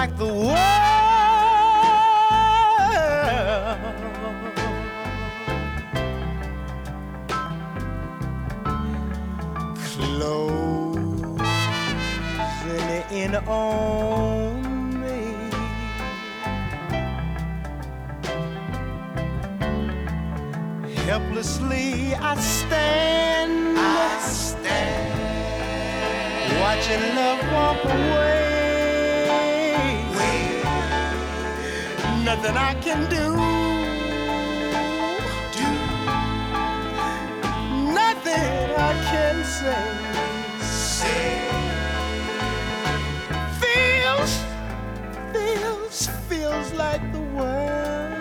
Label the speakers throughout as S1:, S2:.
S1: Like the world closing in on me. Helplessly I stand, I stand, watching love walk away. Nothing I can do. Do. Nothing I can say. say. Feels, feels, feels like the world.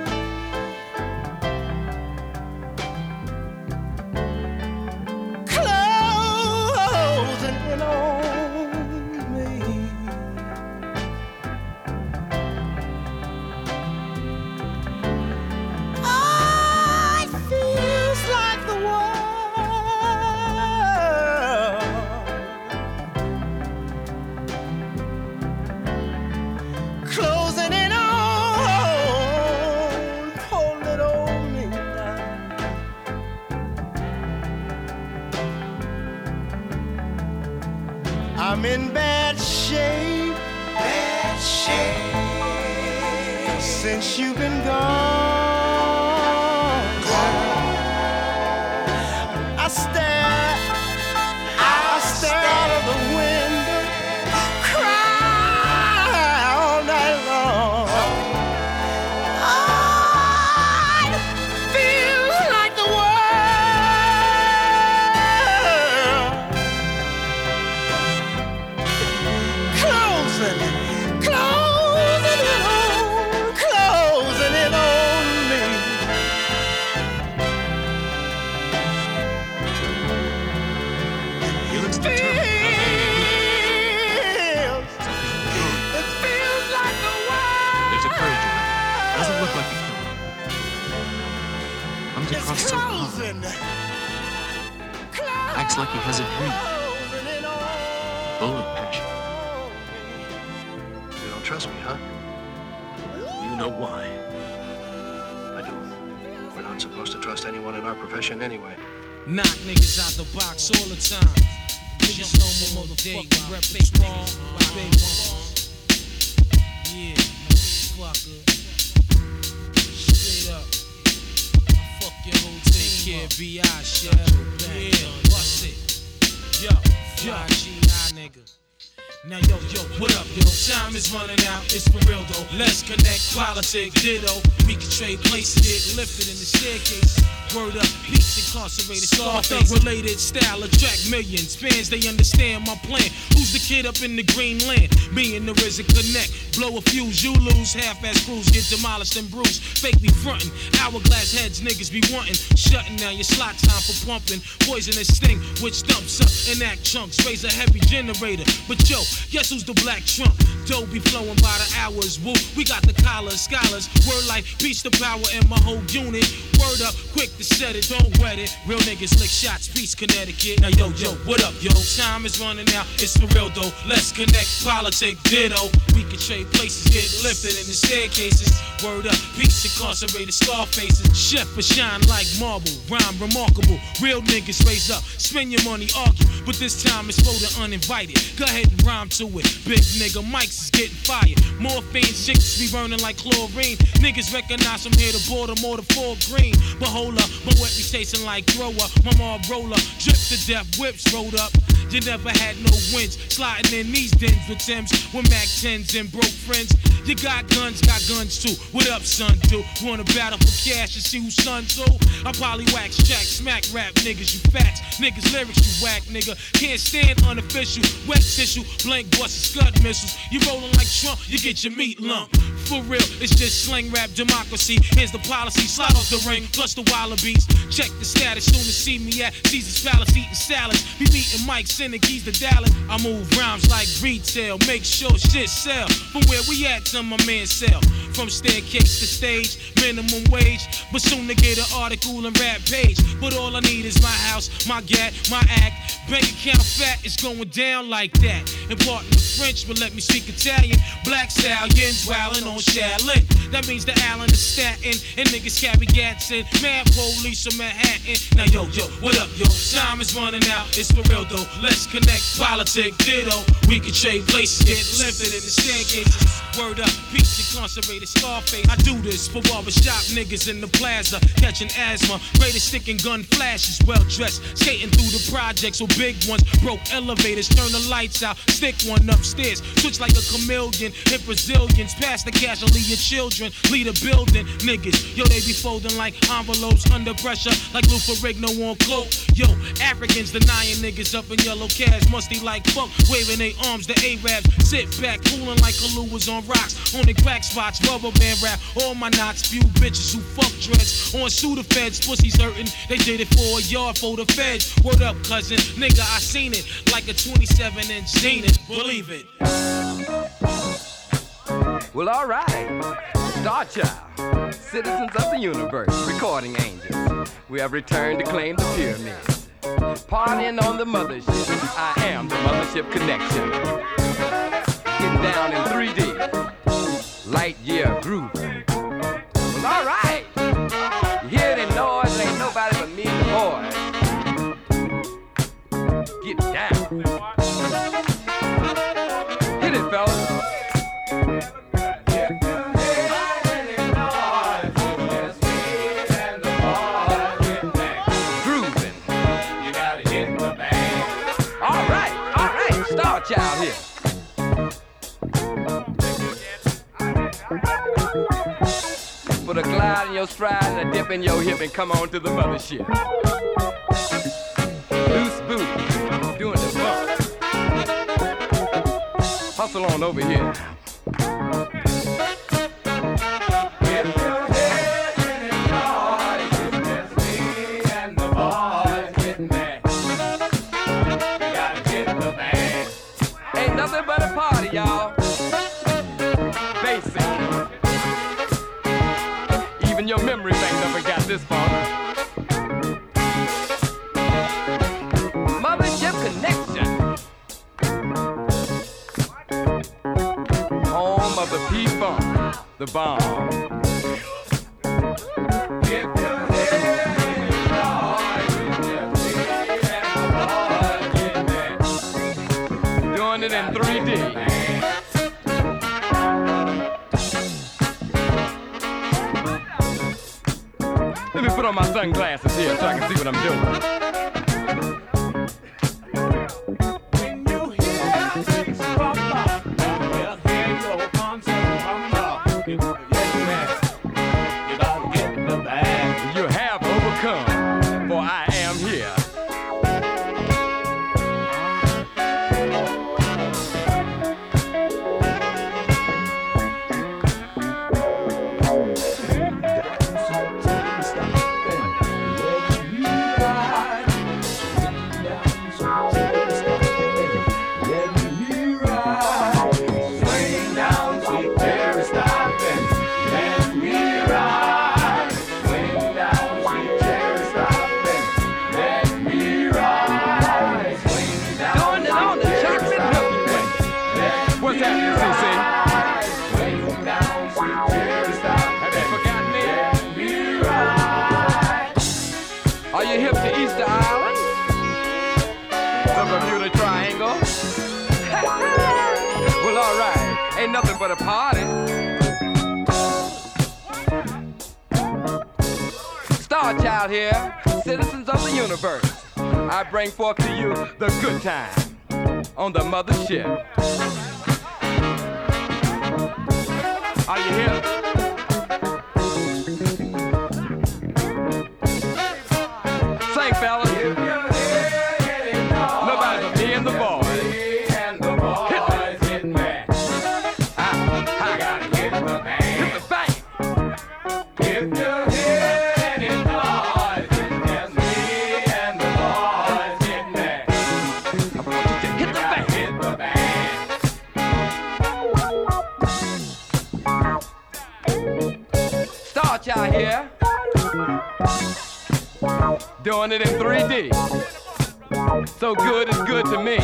S2: Anyone in our profession anyway.
S3: Knock niggas out the box all the time. Niggas motherfucking rep. Big ones. Yeah, motherfucker. Straight up. Fuck your whole take care, B.I. shit. Yeah, bust it. Yo, G.I. nigga. Now yo, yo, what up, yo? Time is running out, it's for real though. Let's connect, politics, ditto. We can trade places, get lifted in the staircase. Word up, peace incarcerated, Scarface related style attract millions. Fans, they understand my plan. Who's the kid up in the green land? Me and the RZA connect. Blow a fuse, you lose. Half-ass crews get demolished and bruised. Fake be frontin'. Hourglass heads, niggas be wantin'. Shutting down your slot time for pumping. Poisonous sting, which dumps up and act chunks. Raise a heavy generator. But yo, guess who's the black trump? Dough be flowing by the hours. Woo, we got the collars, scholars. Word like peace to power and my whole unit. Word up, quick to set it, don't wet it. Real niggas lick shots, peace, Connecticut. Now yo, yo, what up, yo? Time is running out, it's for real though. Let's connect, politic, ditto. We can trade places, get lifted in the staircases. Word up, peace, incarcerated scar faces. Chef but shine like marble, rhyme remarkable. Real niggas raise up, spend your money, argue. But this time it's for the uninvited. Go ahead and rhyme to it. Big nigga, mics is getting fired. Morphine, chicks be burning like chlorine. Niggas recognize from here to Baltimore to Fort Greene. But hold up, my tasting like thrower. My mom roller, drip to death, whips rolled up. You never had no wins. Sliding in these dens with Tims, with Mac 10s and broke friends. You got guns, got guns too. What up, son? Do wanna battle for cash and see who's son's who? I probably wax track, smack rap niggas, you fats. Niggas lyrics, you whack nigga. Can't stand unofficial. Wet tissue, blank busts, scud missiles. You rolling like Trump, you get your meat lump. For real, it's just slang rap democracy. Here's the policy, slide off the ring, plus the wallabies. Check the status, soon to see me at Caesar's Palace eating salads. Be meeting Mike, sending keys to Dallas. I move rhymes like retail, make sure shit sell. From where we at to my man sell. From staircase to stage, minimum wage. But soon to get an article and rap page. But all I need is my house, my gat, my act. Bank account fat is going down like that. Important the French, but let me speak Italian. Black stallions wildin' on Shaolin. That means the Island is Staten. And niggas carry gats in. Mad police from Manhattan. Now yo, yo, what up, yo? Time is running out. It's for real though. Let's connect. Politic, ditto. We can trade places, get lifted in the staircases. Word up, peace incarcerated Scarface. I do this for barbershop niggas in the plaza, catching asthma. Greatest stick and gun flashes, well dressed, skating through the projects with big ones. Broke elevators, turn the lights out, stick one upstairs. Switch like a chameleon, hit Brazilians, pass the casualty your children, lead a building. Niggas, yo, they be folding like envelopes under pressure, like Lou Ferrigno on cloak. Yo, Africans denying niggas up in yellow cabs, musty like fuck, waving their arms. The Arabs sit back, cooling like Kahluas on rocks, on the crack spots, rubber band rap. All my knots, few bitches who fuck dreads on Sudafeds, pussies hurting. They did it for a yard for the feds. Word up, cousin, nigga, I seen it like a 27 inch Zenith. Believe it.
S4: Well, all right. Star Child, citizens of the universe, recording angels. We have returned to claim the pyramids. Partying on the mothership. I am the mothership connection. Getting down in 3D. Light year groove. Well, all glide in your stride and a dip in your hip and come on to the mothership. Loose boot, doing the bump. Hustle on over here. The bomb. Overcome, for I am here. Child here, citizens of the universe. I bring forth to you the good time on the mothership. Are you here? It in 3D. So good is good to me.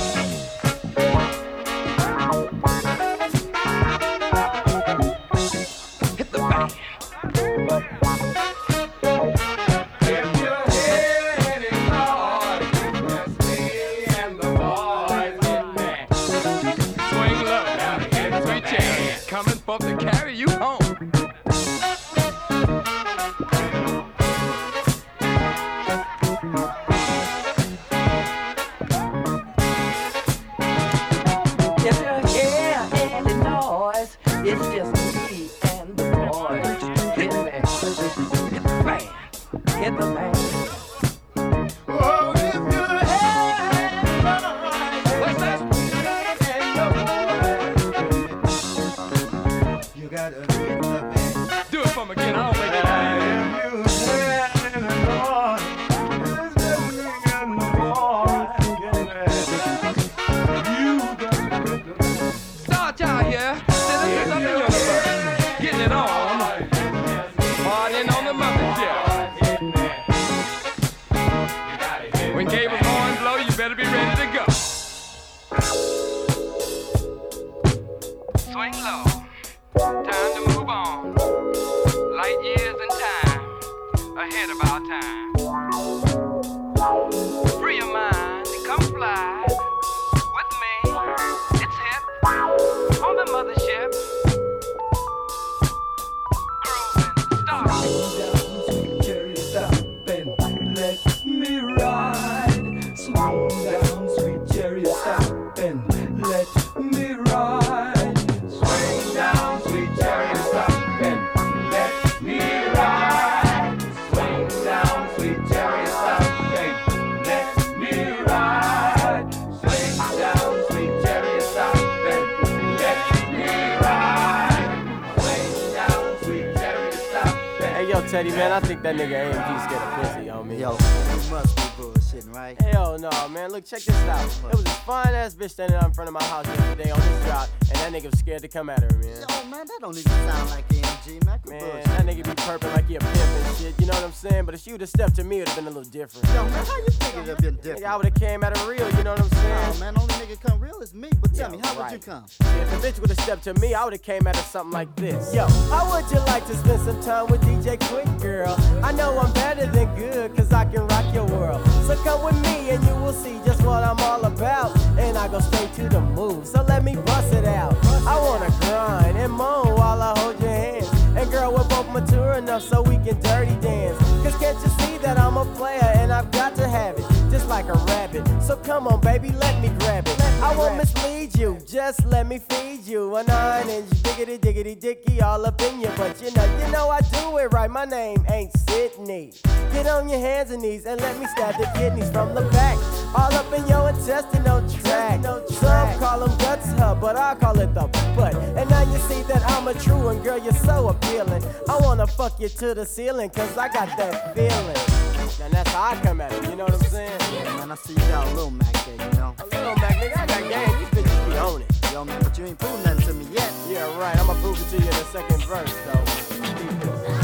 S5: Yo, man, I think that nigga AMG scared of pussy, homie.
S6: Yo, you must be bullshitting, right?
S5: Hell no, man. Look, check this out. It was a fine ass bitch standing out in front of my house yesterday on this drop, and that nigga was scared to come at her, man.
S6: Yo, man, that don't even sound like AMG, man. Quit
S5: Man,
S6: bullshit.
S5: that nigga be purping like he a pimp and shit. You know what I'm saying? But if she would've stepped to me, it'd have been a little different.
S6: Yo, man, how you think it'd have been different?
S5: Nigga, I would've came at her real. You know what I'm saying?
S6: Oh, man, only nigga come real is me. But tell
S5: Yo,
S6: me, how would you come?
S5: If the bitch would've stepped to me, I would've came at her something like this. Yo, how would you like to spend some time with DJ Quik, girl? I know I'm better than good, cause I can rock your world. So come with me and you will see just what I'm all about. And I go straight to the move, so let me bust it out. I wanna grind and moan while I hold your hand. And girl, we're both mature enough so we can dirty dance. Cause can't you see that I'm a player and I've got to have it? Just like a rabbit. So come on, baby, let me grab it. I won't mislead you, just let me feed you. A nine inch diggity diggity dicky all up in you. But you know, you know I do it right. My name ain't Sydney. Get on your hands and knees and let me stab the kidneys from the back. All up in your intestinal tract. Some call them guts, huh? But I call it the butt. And now you see that I'm a true one, girl, you're so appealing. I wanna fuck you to the ceiling, cause I got that feeling. And that's how I come at it, you know what I'm saying?
S6: Yeah, man, I see you got a little Mac there, you know?
S5: A little Mac, nigga, I got game, these bitches be on it.
S6: Yo, man, but you ain't proved nothing to me yet.
S5: Yeah, right, I'ma prove it to you in the second verse, though.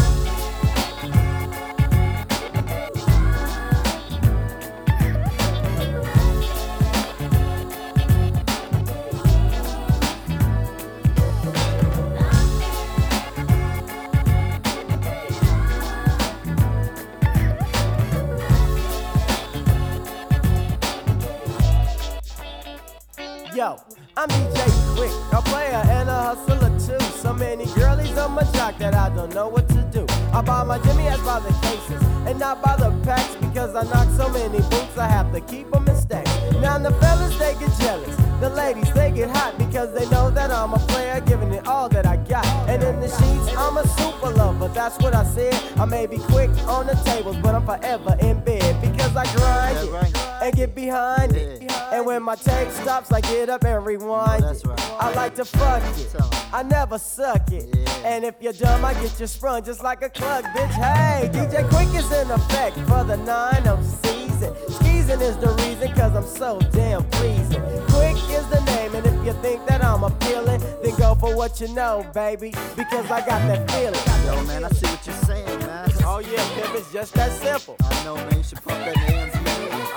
S5: My tape stops, I get up and rewind oh, it. I like to fuck it, I never suck it. And if you're dumb, I get you sprung just like a cluck, bitch. Hey, DJ Quik is in effect for the 9 of season. Skeezing is the reason, cause I'm so damn pleasing. Quik is the name, and if you think that I'm appealing, then go for what you know, baby, because I got that feeling.
S6: Yo, man, I see what you're saying, man.
S5: Oh yeah, pimp, it's just that simple.
S6: I know, man. You should pump that hands in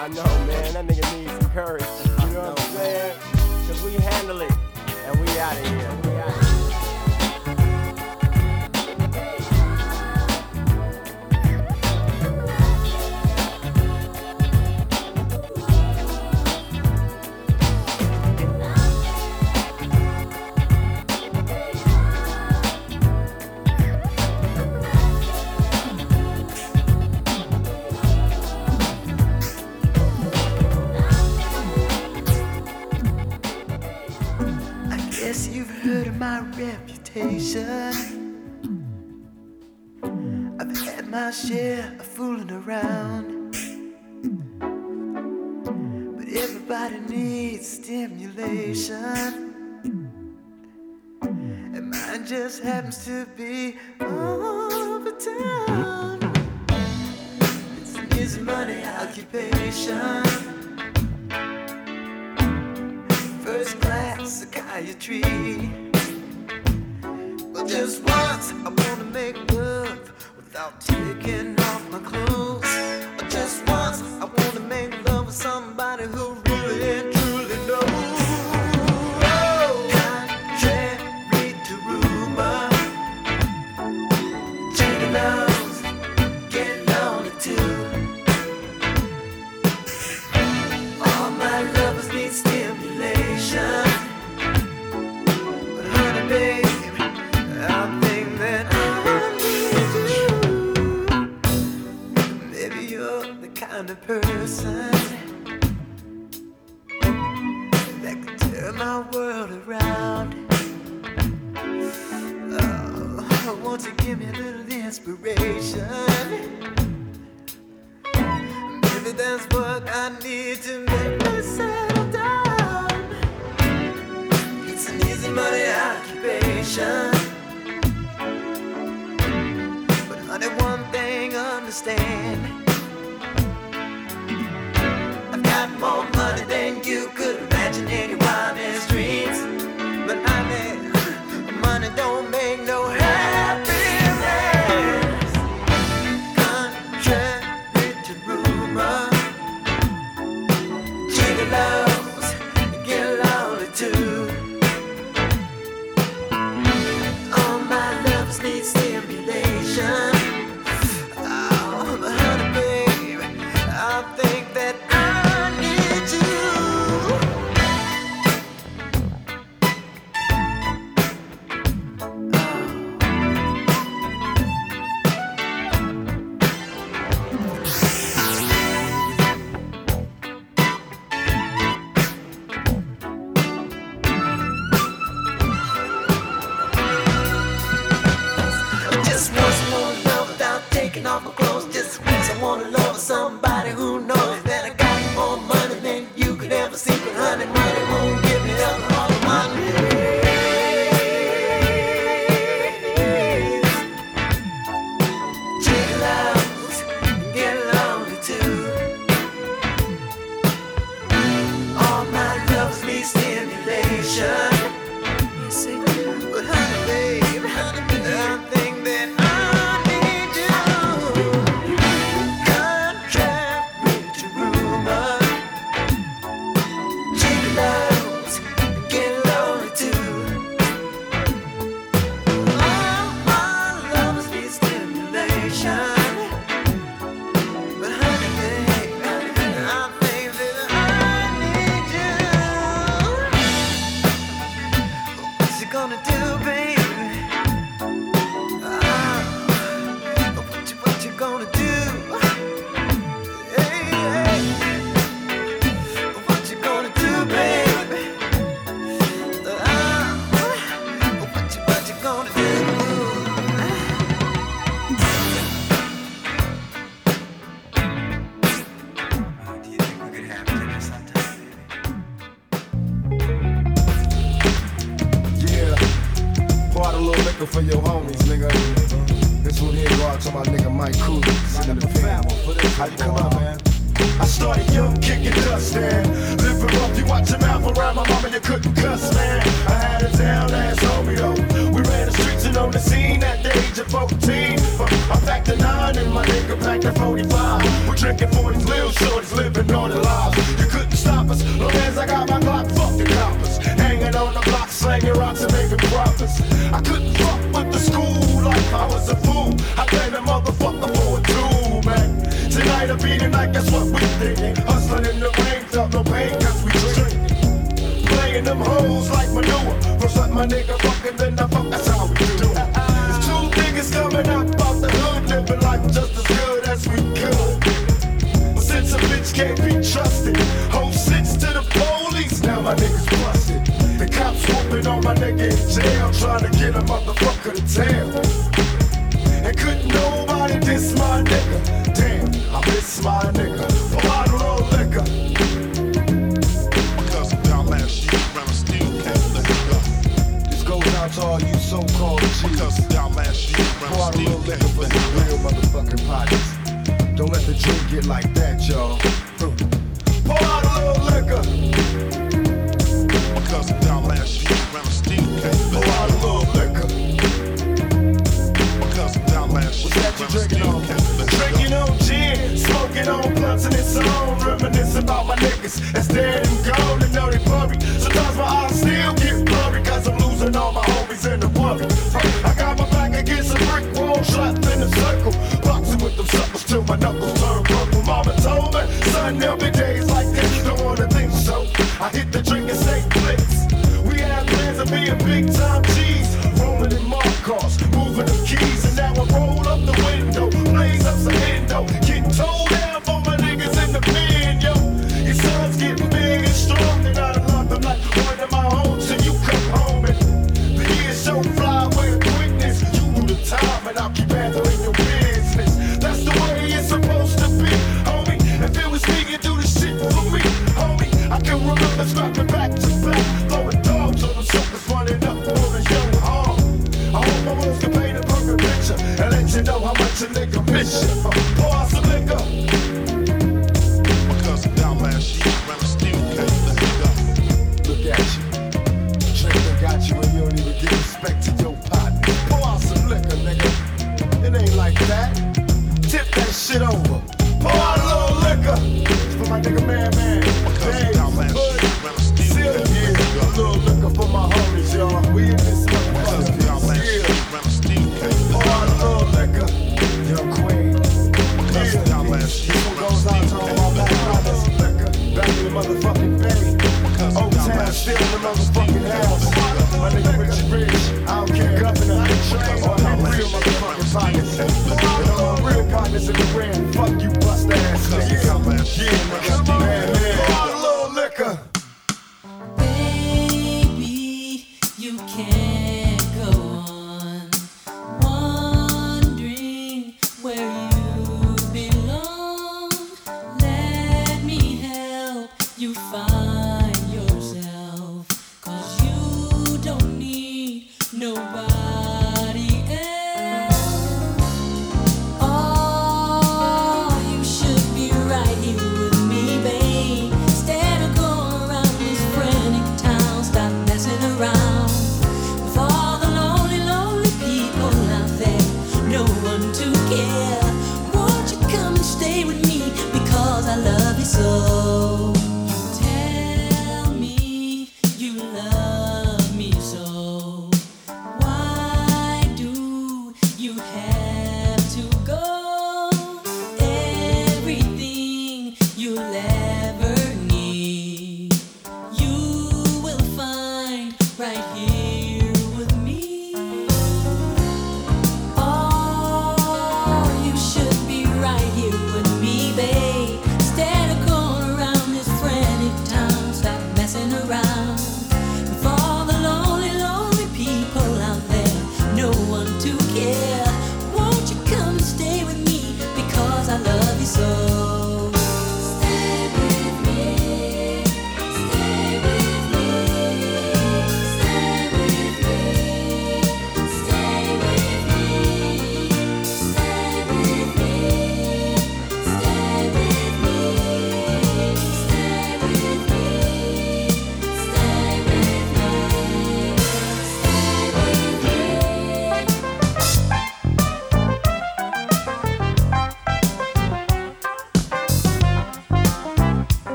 S5: I know, man, that nigga needs some courage. Know what I'm saying? Cause we handle it, and we out of here.
S7: Guess you've heard of my reputation. I've had my share of fooling around. But everybody needs stimulation. And mine just happens to be over town. It's an easy money occupation. First class psychiatry. But just once, I wanna make love without taking off my clothes. Or just once, I wanna make love with somebody who person that could turn my world around. Oh, won't you give me a little inspiration? Maybe that's what I need to make me settle down. It's an easy money occupation. But honey, one thing understand. More money than you could imagine any
S8: motherfucking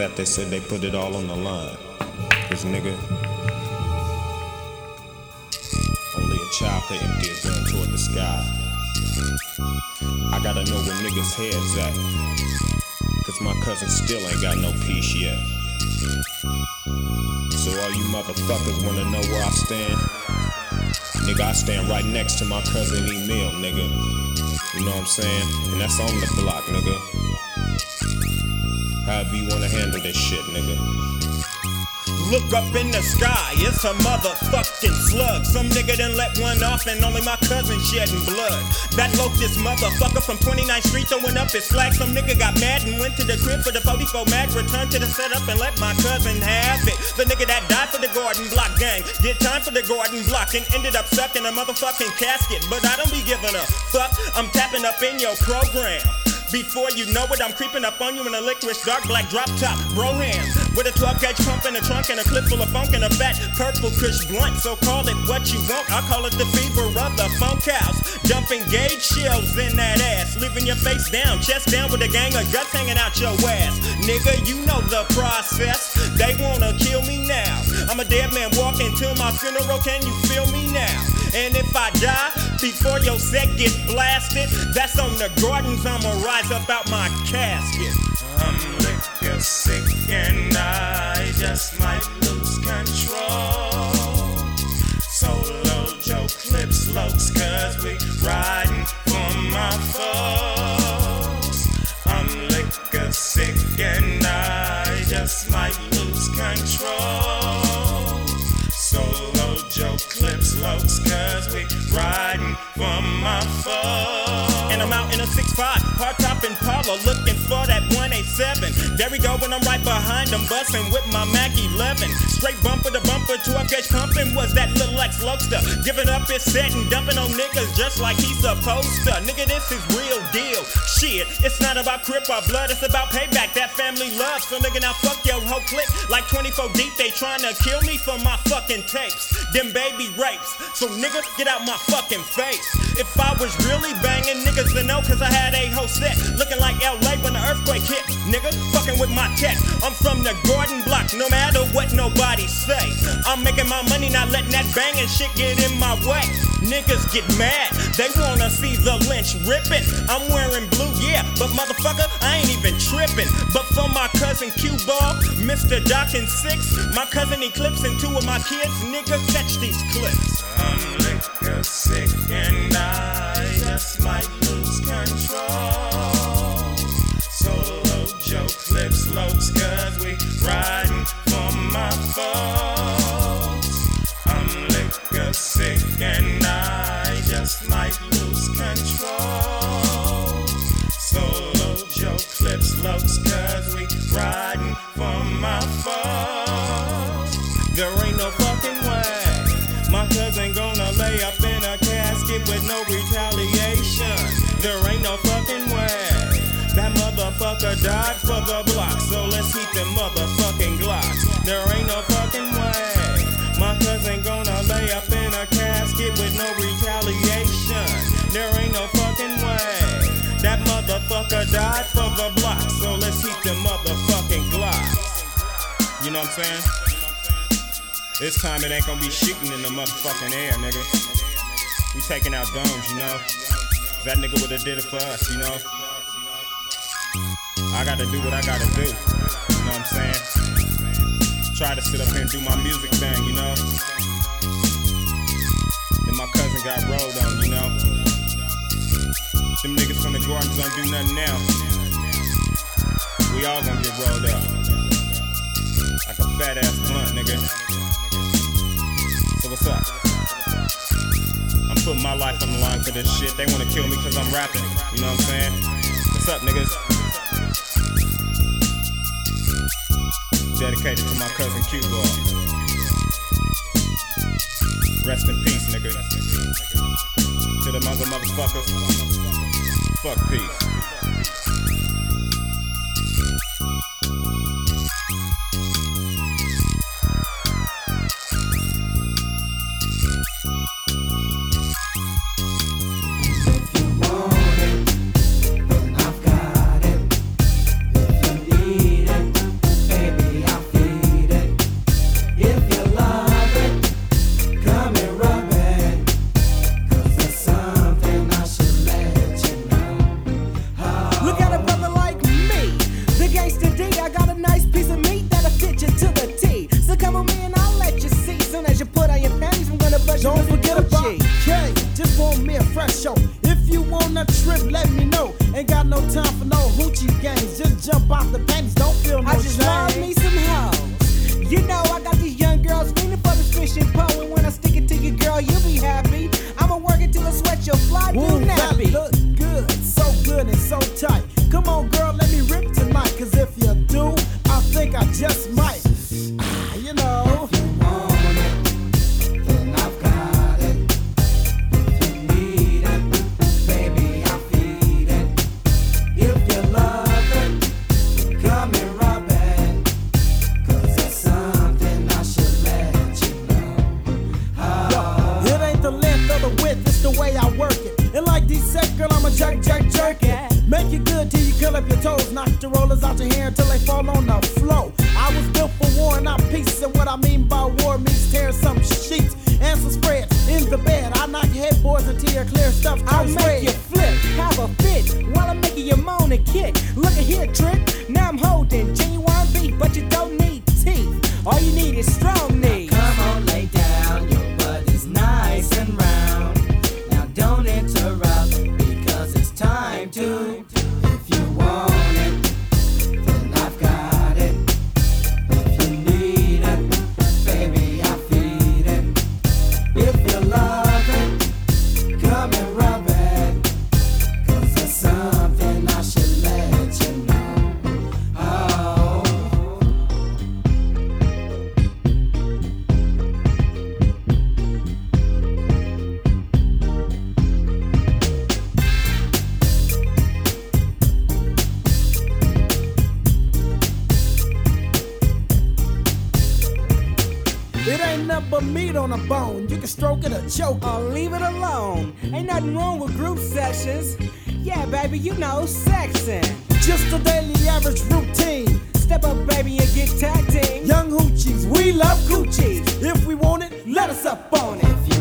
S9: Where
S10: them niggas at? They said they put it all on the line. Cause nigga, only a child could empty a gun toward the sky. I gotta know where niggas' heads at. Cause my cousin still ain't got no peace yet. So all you motherfuckers wanna know where I stand? Nigga, I stand right next to my cousin Emil, nigga. You know what I'm saying? And that's on the block, nigga. However you wanna handle this shit, nigga.
S11: Look up in the sky, it's a motherfucking slug. Some nigga done let one off and only my cousin shedding blood. That locust motherfucker from 29th Street throwing up his flag. Some nigga got mad and went to the crib for the 44 mag. Returned to the setup and let my cousin have it. The nigga that died for the Gordon Block gang did time for the Gordon Block and ended up sucking a motherfucking casket. But I don't be giving a fuck, I'm tapping up in your program. Before you know it, I'm creeping up on you in a licorice dark black drop top, bro hands with a 12 gauge pump in the trunk and a clip full of funk and a fat purple kush blunt. So call it what you want. I call it the fever of the funk house. Dumping gauge shells in that ass, leaving your face down, chest down with a gang of guts hanging out your ass. Nigga, you know the process. They wanna kill me now. I'm a dead man walking to my funeral. Can you feel me now? And if I die before your set gets blasted, that's on the gardens. I'ma rise up out my casket. I'm liquor sick and I just might lose control. Solo Joe clips lopes cause we riding for my folks. I'm liquor sick and I just might lose control. Solo Joe clips lopes cause we riding for my folks. And I'm out in a 6'5, hard top Impala, looking for that 187. There we go, when I'm right behind them, busting with my Mac 11. Straight bumper to bumper, 12 gauge pumping was that little ex Loaster. Giving up his set and dumping on niggas just like he's supposed to. Nigga, this is real deal. Shit, it's not about crip or blood, it's about payback, that family love. So nigga, now fuck your whole clique. Like 24 deep, they trying to kill me for my fucking tapes. Them baby rapes. So nigga, get out my fucking face. If I was really banging, niggas to know cause I had a whole set. Looking like LA when the earthquake hit. Nigga, fucking with my tech. I'm from the Gordon block, no matter what nobody say. I'm making my money, not letting that banging shit get in my way. Niggas get mad, they wanna see the lynch ripping. I'm wearing blue, yeah, but motherfucker, I ain't even tripping. But for my cousin Q Ball, Mr. And Six, my cousin Eclipse and two of my kids, nigga, catch these clips. I'm liquor sick and I just might lose control. Solo Joe clips lopes cause we riding for my folks. I'm liquor sick and I just might lose control. Solo Joe clips lopes cause we riding for my folks. There ain't motherfucker died for the block, so let's heat them motherfucking glocks. There ain't no fucking way. My cousin gonna lay up in a casket with no retaliation. There ain't no fucking way. That motherfucker died for the block, so let's heat them motherfucking glocks. You know what I'm saying? This time it ain't gonna be shooting in the motherfucking air, nigga. We taking out domes, you know. That nigga would've did it for us, you know. I gotta do what I gotta do. You know what I'm saying? Try to sit up here and do my music thing, you know. Then my cousin got rolled on, you know. Them niggas from the gardens don't do nothing now. We all gonna get rolled up. Like a fat ass blunt, nigga. So what's up? I'm putting my life on the line for this shit. They wanna kill me cause I'm rapping. You know what I'm saying? What's up, niggas? Dedicated to my cousin Q Ball. Rest in peace, nigga. To the mother motherfuckers. Fuck peace.
S12: on a bone. You can stroke it or choke.
S13: Or leave it alone. Ain't nothing wrong with group sessions. Yeah, baby, you know, sexing.
S12: Just a daily average routine.
S13: Step up, baby, and get tagged in.
S12: Young hoochies, we love coochies. If we want it, let us up on it.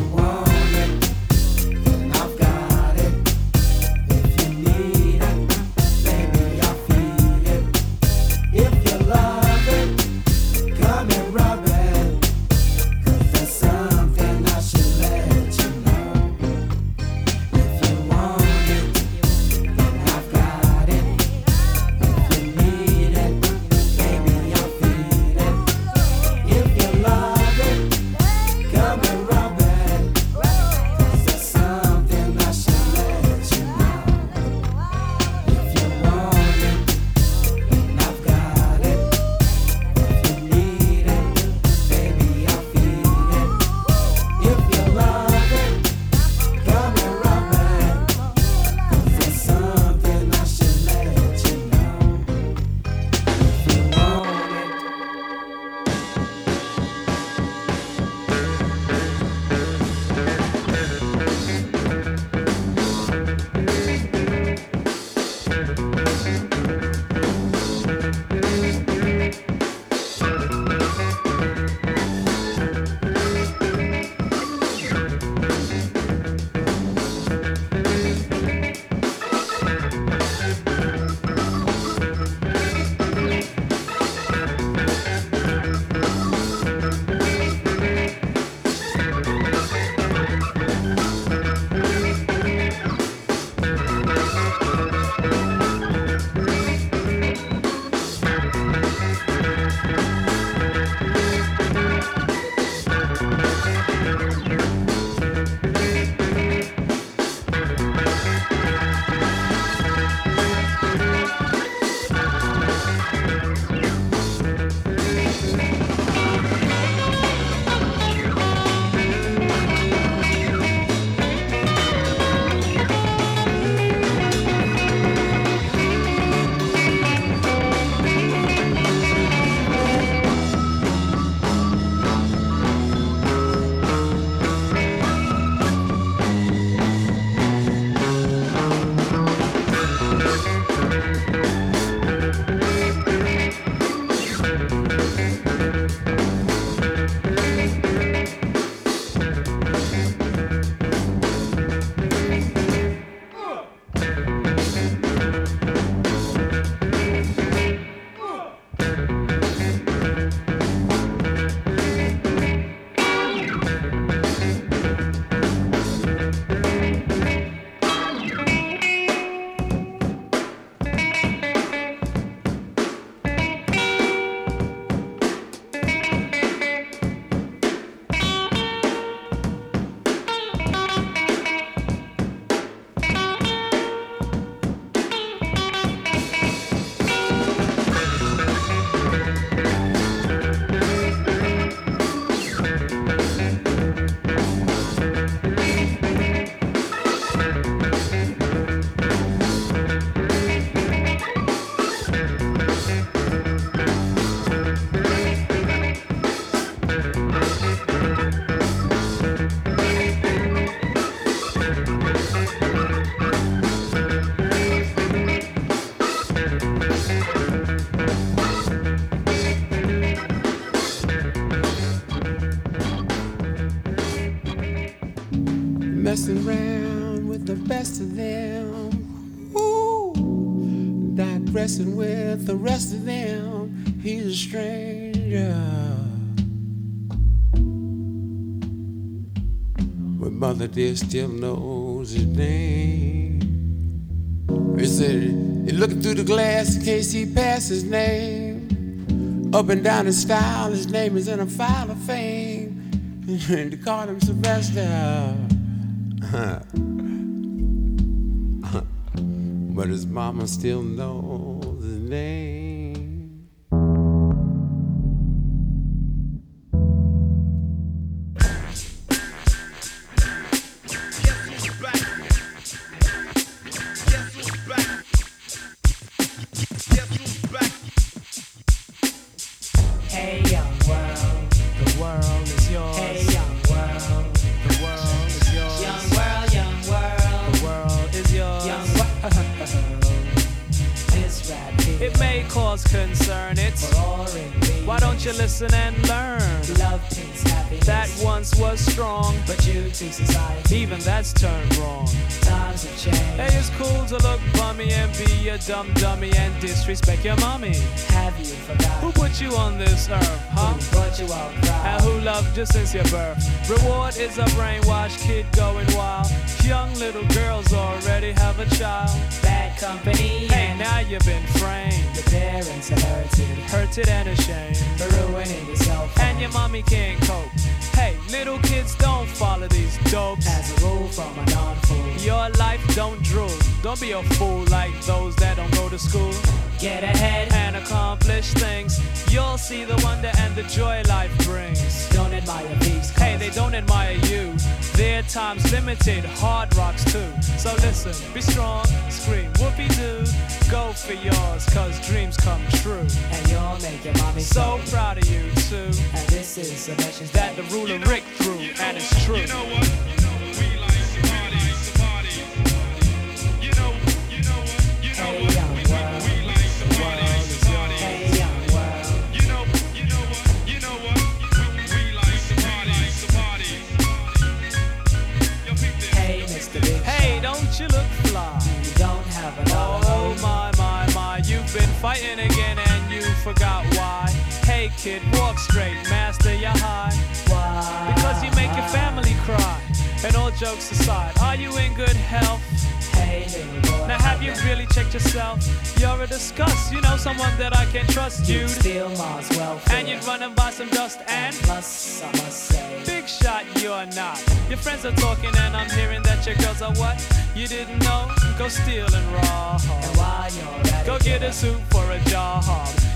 S14: Mother still knows his name. He said, he looking through the glass in case he passed his name. Up and down in style, his name is in a file of fame. And they call him Sylvester. but his mama still knows his name.
S15: Disrespect your mommy. Have you forgotten? Who put you on this earth, huh? Who brought you out And who loved you since your birth? Reward is a brainwashed kid going wild. Young little girls already have a child. Bad company. Hey, now you've been framed. The parents are hurted. Hurted and ashamed. For ruining yourself. And your mommy can't cope. Hey, little kids don't follow these dopes. As a rule from a non-fool. Your life don't drool. Don't be a fool like those that don't go to school. Get ahead and accomplish things. You'll see the wonder and the joy life brings. Don't admire these. Hey, they don't admire you. Their time's limited, hard rocks too. So listen, be strong, scream whoopee doo. Go for yours, cause dreams come true. And you'll make your mommy so proud of you too. And this is the message that the ruler Rick threw, and it's true. You know what? Hey, you look fly? You don't have another Oh my, my, my, you've been fighting again and you forgot why. Hey kid, walk straight, master your high. Why? Because you make your family cry. And all jokes aside, are you in good health? Hey, boy. Now have you really checked yourself? You're a disgust, you know someone that I can trust you. Steal Mars welfare. And you'd run and buy some dust and plus I must say Big shot you're not. Your friends are talking and I'm hearing that your girls are what? You didn't know? Go steal and rob. And while you're at
S16: Go
S15: it,
S16: get a suit for a job.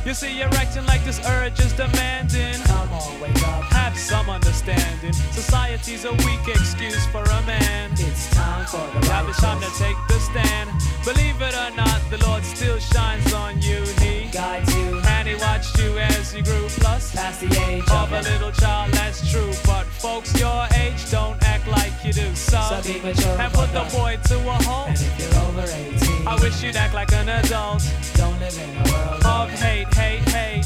S16: You see, you're acting like this urge is demanding.
S15: Come on, wake up.
S16: Have some understanding. Society's a weak excuse for a man.
S15: It's time for the
S16: Now it's time to take the stand. Believe it or not, the Lord still shines on you. He
S15: guides you,
S16: and He watched you as you grew. Plus,
S15: past the age
S16: of a little child, that's true. But folks your age don't do. So,
S15: So
S16: and put the boy to a halt.
S15: And if you're over 18,
S16: I wish you'd act like an adult.
S15: don't live in a world
S16: Of hate, hate, hate,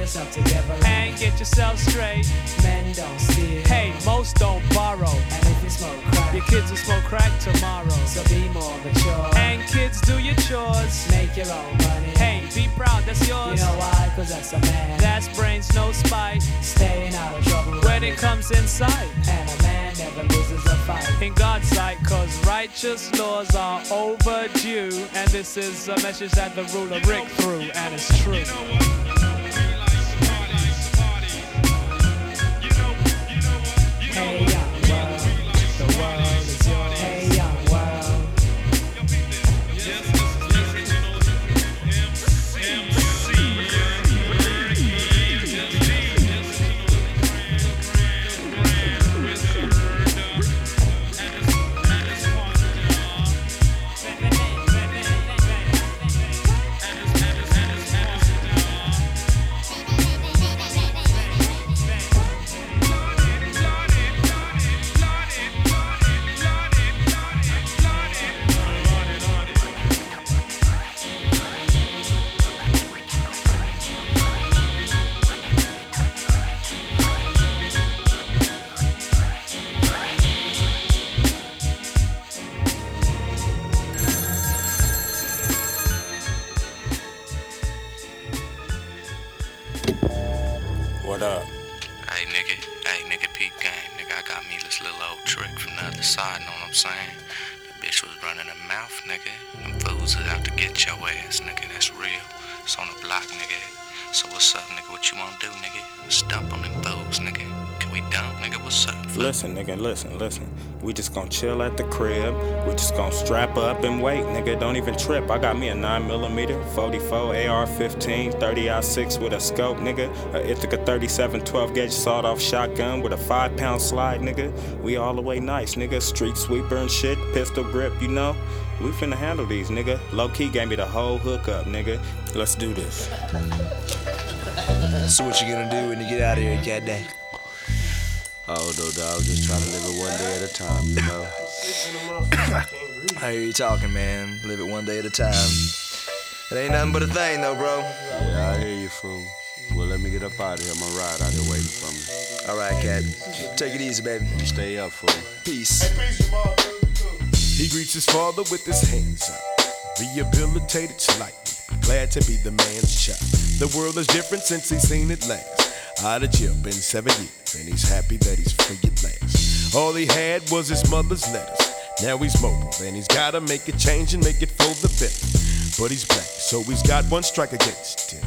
S15: yourself together
S16: and get yourself straight.
S15: Men don't steal.
S16: Hey, most don't borrow.
S15: And if you smoke crack,
S16: Your kids will smoke crack tomorrow.
S15: so be more mature.
S16: And kids, do your chores.
S15: Make your own money.
S16: Hey, be proud, that's yours.
S15: You
S16: yours.
S15: know why? Cause that's a man.
S16: That's brains, no spite.
S15: Staying out of trouble.
S16: When it comes in sight.
S15: And a man never loses a fight.
S16: In God's sight, cause righteous laws are overdue. And this is a message that the ruler Rick threw, and it's true. What up? Hey, nigga.
S15: Hey, nigga,
S17: peep game. Nigga, I got me this little old trick from the other side, know what I'm saying? The bitch was running her mouth, nigga. Them fools is out to get your ass, nigga. That's real. It's on the block, nigga. So what's up, nigga? What you wanna do, nigga? Stomp on them fools, nigga. What's up?
S10: Listen, nigga, listen, listen. We just gonna chill at the crib. We just gonna strap up and wait, nigga. Don't even trip. I got me a 9mm, 44, AR 15, 30 6 with a scope, nigga. A Ithaca 37, 12 gauge sawed off shotgun with a 5 pound slide, nigga. We all the way nice, nigga. Street sweeper and shit, pistol grip, you know. We finna handle these, nigga. Low key gave me the whole hookup, nigga. Let's do this.
S18: So what you gonna do when you get out of here, cat day?
S19: Oh no, dog. Just trying to live it one day at a time, you know.
S18: I hear you talking, man. Live it one day at a time. It ain't nothing but a thing, though, bro.
S19: Yeah, I hear you, fool. Well, let me get up out of here. My ride out here waiting for me.
S18: All right, cat. Take it easy, baby.
S19: Stay up, fool.
S18: Peace.
S6: He greets his father with his hands up, rehabilitated slightly. Glad to be the man's child. The world is different since he's seen it last. Out of jail, been seven years, and he's happy that he's free at last. All he had was his mother's letters. Now he's mobile, and he's gotta make a change and make it for the better. But he's black, so he's got one strike against him.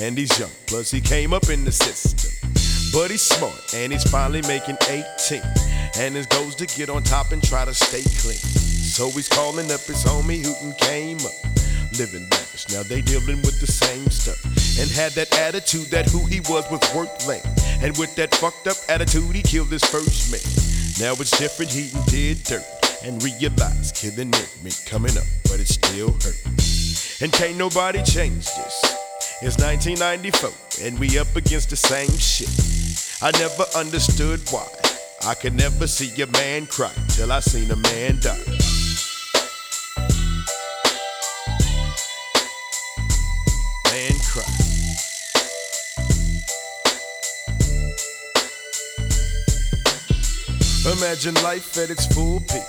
S6: And he's young, plus he came up in the system. But he's smart, and he's finally making 18. And his goal's to get on top and try to stay clean. So he's calling up his homie who came up. Living lavish, now they dealing with the same stuff. And had that attitude that who he was was worth lame. And with that fucked up attitude, he killed his first man. Now it's different, he did dirt. And realized killing it meant coming up, but it still hurt. And can't nobody change this. It's 1994, and we up against the same shit. I never understood why. I could never see a man cry till I seen a man die. Imagine life at its full peak.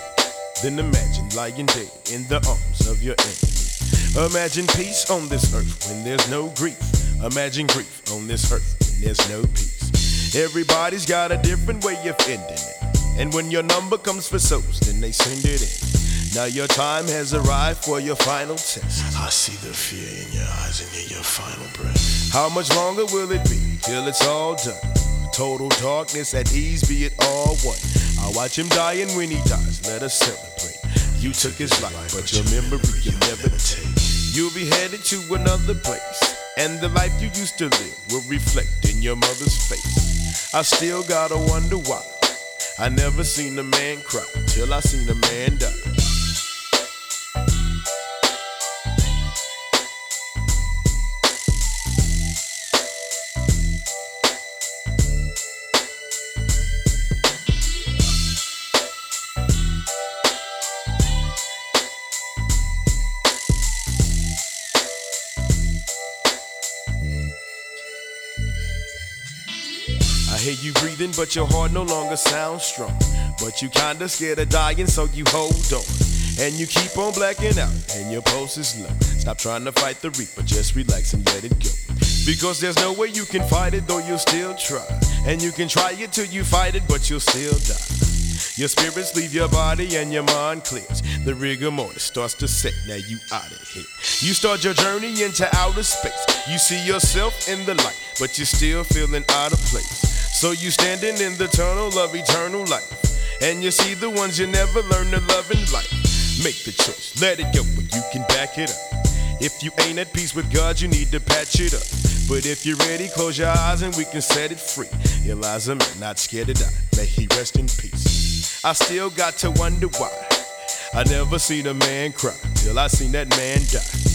S6: Then imagine lying dead in the arms of your enemy. Imagine peace on this earth when there's no grief. Imagine grief on this earth when there's no peace. Everybody's got a different way of ending it. And when your number comes for souls, then they send it in. Now your time has arrived for your final test.
S20: I see the fear in your eyes and hear your final breath.
S6: How much longer will it be till it's all done? Total darkness at ease, be it all one. I watch him die, and when he dies, let us celebrate. You took his life, but your memory you'll never take. You'll be headed to another place, and the life you used to live will reflect in your mother's face. I still gotta wonder why. I never seen a man cry till I seen a man die. But your heart no longer sounds strong. But you kinda scared of dying, so you hold on. And you keep on blacking out, and your pulse is low. Stop trying to fight the reaper, just relax and let it go. Because there's no way you can fight it, though you'll still try. And you can try it till you fight it, but you'll still die. Your spirits leave your body and your mind clears. The rigor mortis starts to set, now you out of here. You start your journey into outer space. You see yourself in the light, but you're still feeling out of place. So you standing in the tunnel of eternal life. And you see the ones you never learn to love in life. Make the choice, let it go, but you can back it up. If you ain't at peace with God, you need to patch it up. But if you're ready, close your eyes and we can set it free. Eliza, man, not scared to die. May he rest in peace. I still got to wonder why. I never seen a man cry till I seen that man die.